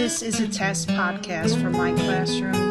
This is a test podcast for my classroom.